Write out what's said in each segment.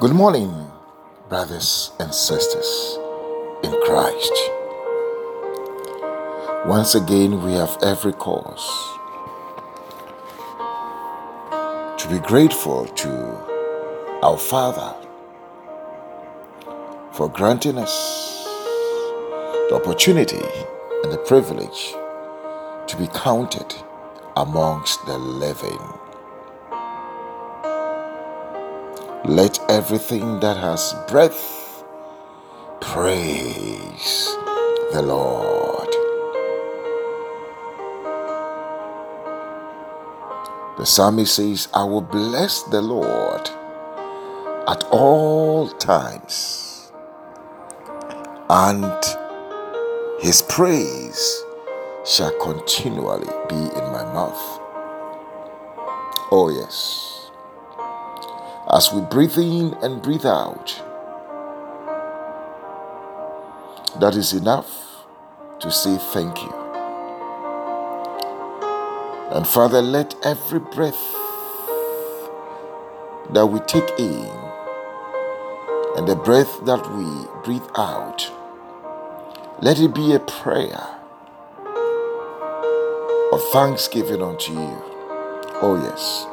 Good morning, brothers and sisters in Christ. Once again, we have every cause to be grateful to our Father for granting us the opportunity and the privilege to be counted amongst the living. Let everything that has breath praise the Lord. The psalmist says, I will bless the Lord at all times, and his praise shall continually be in my mouth. Oh, yes as we breathe in and breathe out. That is enough to say thank you. And Father, let every breath that we take in and the breath that we breathe out, let it be a prayer of thanksgiving unto you. Oh, yes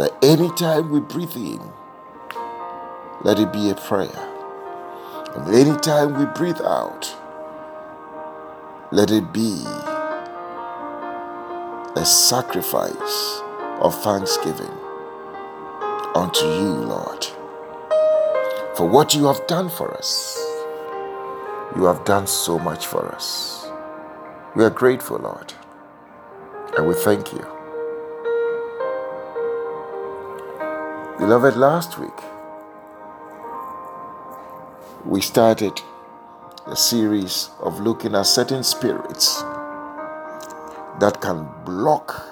that anytime we breathe in, let it be a prayer. And anytime we breathe out, let it be a sacrifice of thanksgiving unto you, Lord, for what you have done for us. You have done so much for us. We are grateful, Lord, and we thank you. Beloved, last week we started a series of looking at certain spirits that can block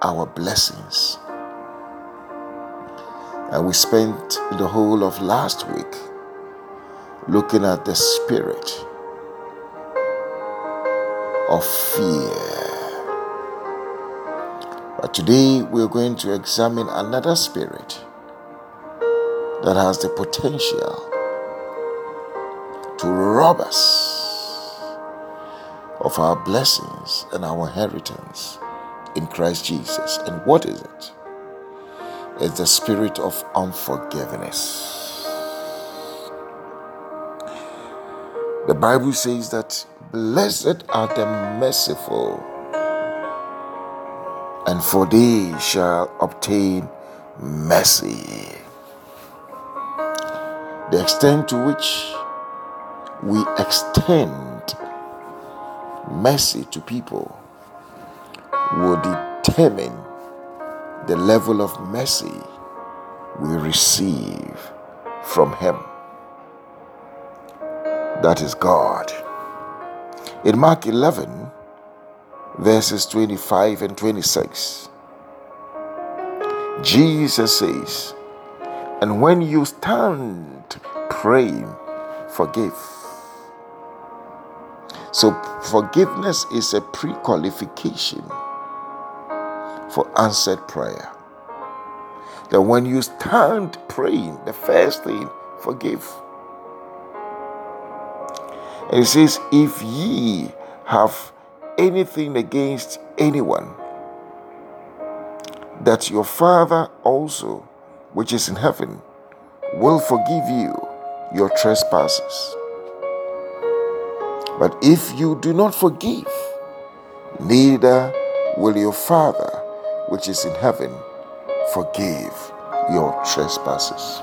our blessings. And we spent the whole of last week looking at the spirit of fear. But today we're going to examine another spirit that has the potential to rob us of our blessings and our inheritance in Christ Jesus. And what is it? It's the spirit of unforgiveness. The Bible says that blessed are the merciful, and for they shall obtain mercy the extent to which we extend mercy to people will determine the level of mercy we receive from Him. That is God. In Mark 11, verses 25 and 26, Jesus says, And when you stand praying, forgive. So, forgiveness is a pre qualification for answered prayer. That when you stand praying, the first thing, forgive. And it says, If ye have anything against anyone, that your Father also, which is in heaven, will forgive you your trespasses. But if you do not forgive, neither will your Father, which is in heaven, forgive your trespasses.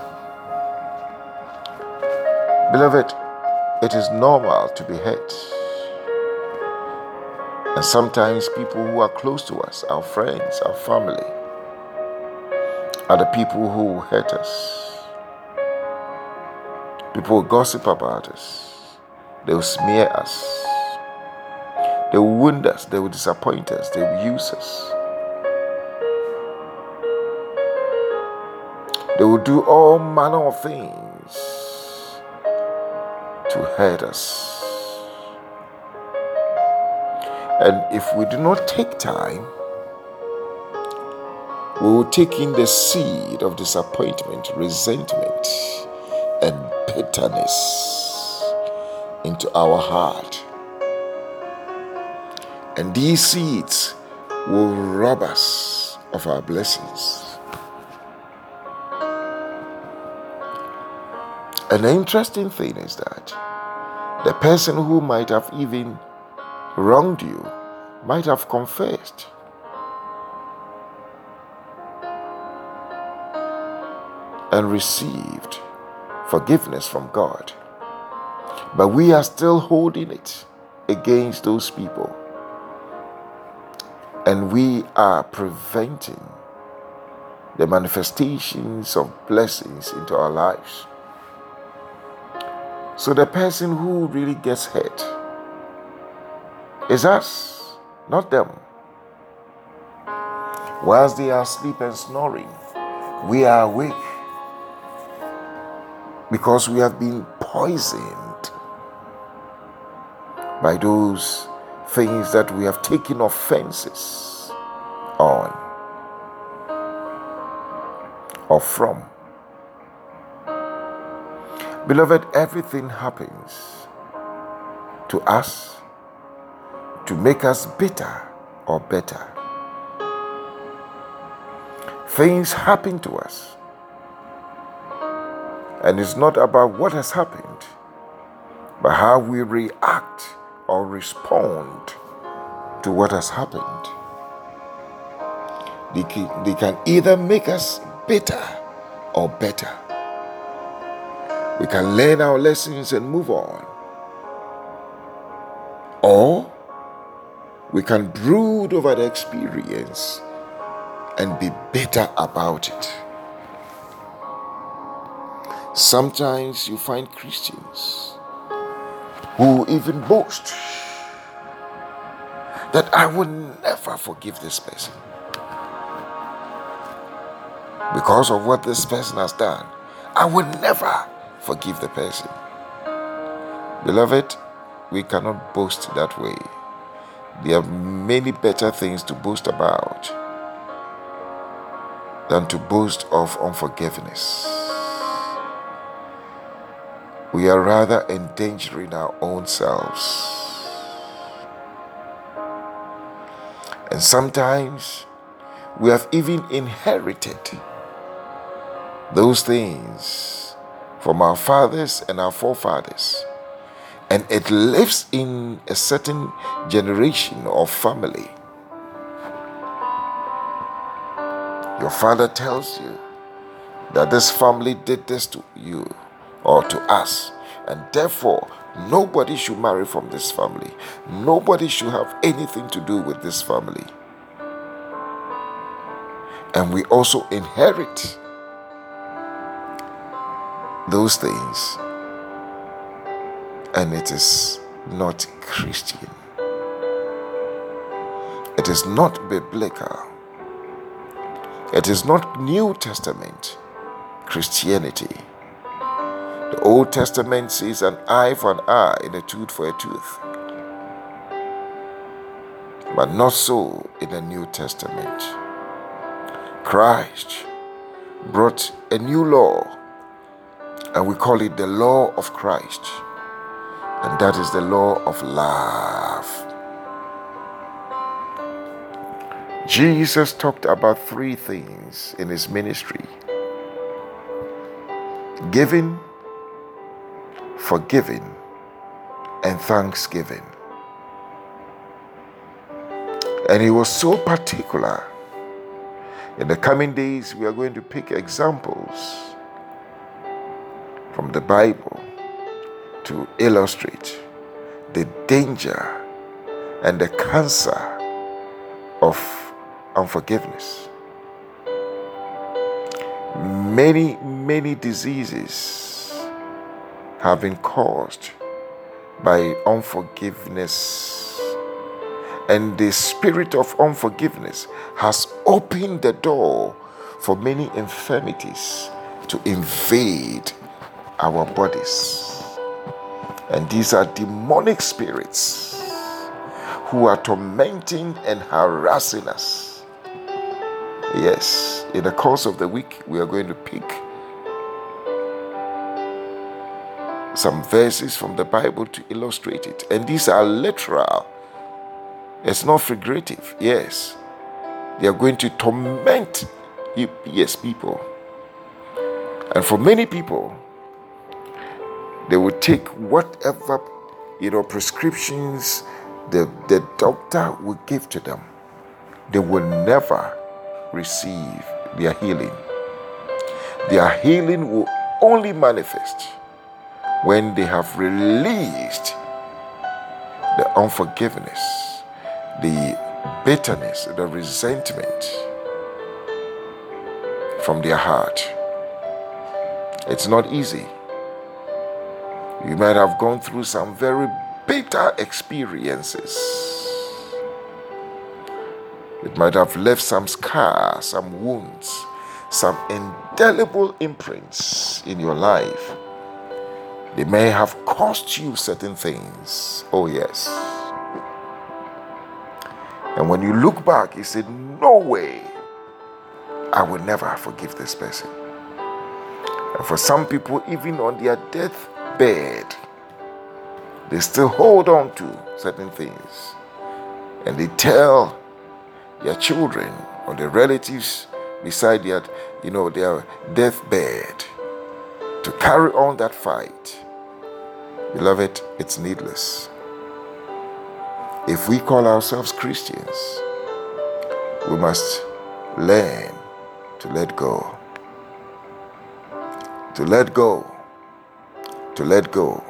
Beloved, it is normal to be hurt. And sometimes people who are close to us, our friends, our family, are the people who hurt us. People will gossip about us. They will smear us. They will wound us. They will disappoint us. They will use us. They will do all manner of things to hurt us. And if we do not take time we will take in the seed of disappointment, resentment, and bitterness into our heart. And these seeds will rob us of our blessings. The interesting thing is that the person who might have even wronged you might have confessed. And received forgiveness from God. But we are still holding it against those people. And we are preventing the manifestations of blessings into our lives. So the person who really gets hurt is us, not them. Whilst they are asleep and snoring, we are awake because we have been poisoned by those things that we have taken offenses on or from. Beloved, everything happens to us to make us bitter or better. Things happen to us. And it's not about what has happened, but how we react or respond to what has happened. They can, they can either make us bitter or better. We can learn our lessons and move on. Or we can brood over the experience and be bitter about it. Sometimes you find Christians who even boast that I will never forgive this person because of what this person has done. I will never forgive the person. Beloved, we cannot boast that way. There are many better things to boast about than to boast of unforgiveness. We are rather endangering our own selves. And sometimes we have even inherited those things from our fathers and our forefathers. And it lives in a certain generation or family. Your father tells you that this family did this to you or to us, and therefore nobody should marry from this family. Nobody should have anything to do with this family. And we also inherit those things and it is not Christian. It is not biblical. It is not New Testament Christianity. The Old Testament says an eye for an eye and a tooth for a tooth. But not so in the New Testament. Christ brought a new law and we call it the law of Christ. And that is the law of love. Jesus talked about three things in his ministry giving, forgiving, and thanksgiving. And he was so particular. In the coming days, we are going to pick examples from the Bible to illustrate the danger and the cancer of unforgiveness. Many, many diseases have been caused by unforgiveness. And the spirit of unforgiveness has opened the door for many infirmities to invade our bodies. And these are demonic spirits who are tormenting and harassing us Yes, in the course of the week, we are going to pick some verses from the Bible to illustrate it. And these are literal, it's not figurative. Yes, they are going to torment, yes, people. And for many people, they will take whatever you know prescriptions the, the doctor will give to them. They will never receive their healing. Their healing will only manifest when they have released the unforgiveness, the bitterness, the resentment from their heart. It's not easy. You might have gone through some very bitter experiences. It might have left some scars, some wounds, some indelible imprints in your life. They may have cost you certain things. Oh, yes. And when you look back, you say, No way, I will never forgive this person. And for some people, even on their deathbed, they still hold on to certain things. And they tell their children or their relatives beside their, you know, their deathbed to carry on that fight. Beloved, it's needless. If we call ourselves Christians, we must learn to let go. To let go. To let go.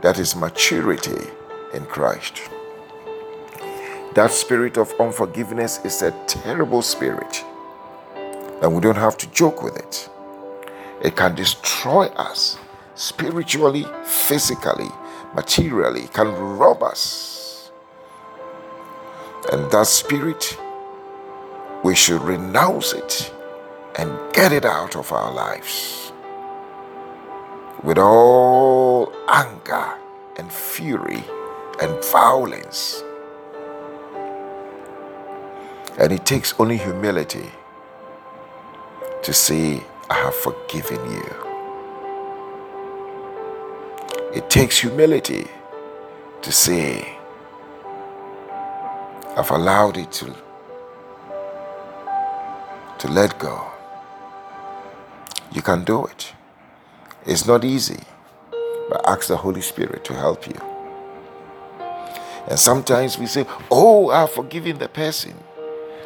That is maturity in Christ. That spirit of unforgiveness is a terrible spirit, and we don't have to joke with it. It can destroy us spiritually, physically, materially, it can rob us. And that spirit, we should renounce it and get it out of our lives with all anger and fury and violence. And it takes only humility to say, I have forgiven you. It takes humility to say, I've allowed it to, to let go. You can do it. It's not easy, but ask the Holy Spirit to help you. And sometimes we say, Oh, I've forgiven the person,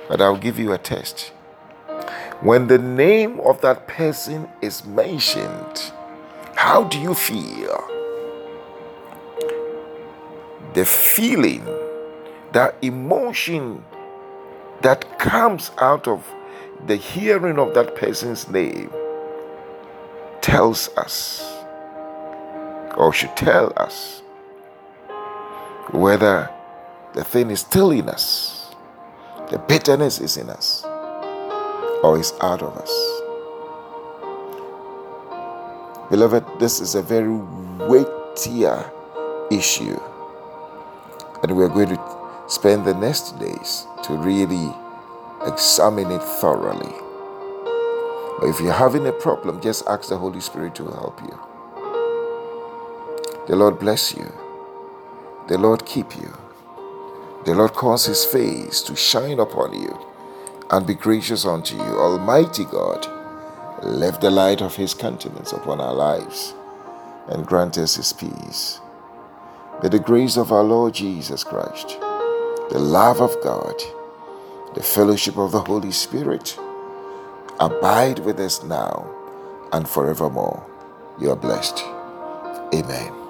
but I'll give you a test. When the name of that person is mentioned, how do you feel? The feeling, that emotion that comes out of the hearing of that person's name tells us, or should tell us, whether the thing is still in us, the bitterness is in us, or is out of us. Beloved, this is a very weightier issue, and we're going to spend the next days to really examine it thoroughly. But if you're having a problem, just ask the Holy Spirit to help you. The Lord bless you. The Lord keep you. The Lord cause his face to shine upon you and be gracious unto you. Almighty God, lift the light of his countenance upon our lives and grant us his peace. May the grace of our Lord Jesus Christ, the love of God, the fellowship of the Holy Spirit, abide with us now and forevermore. You are blessed. Amen.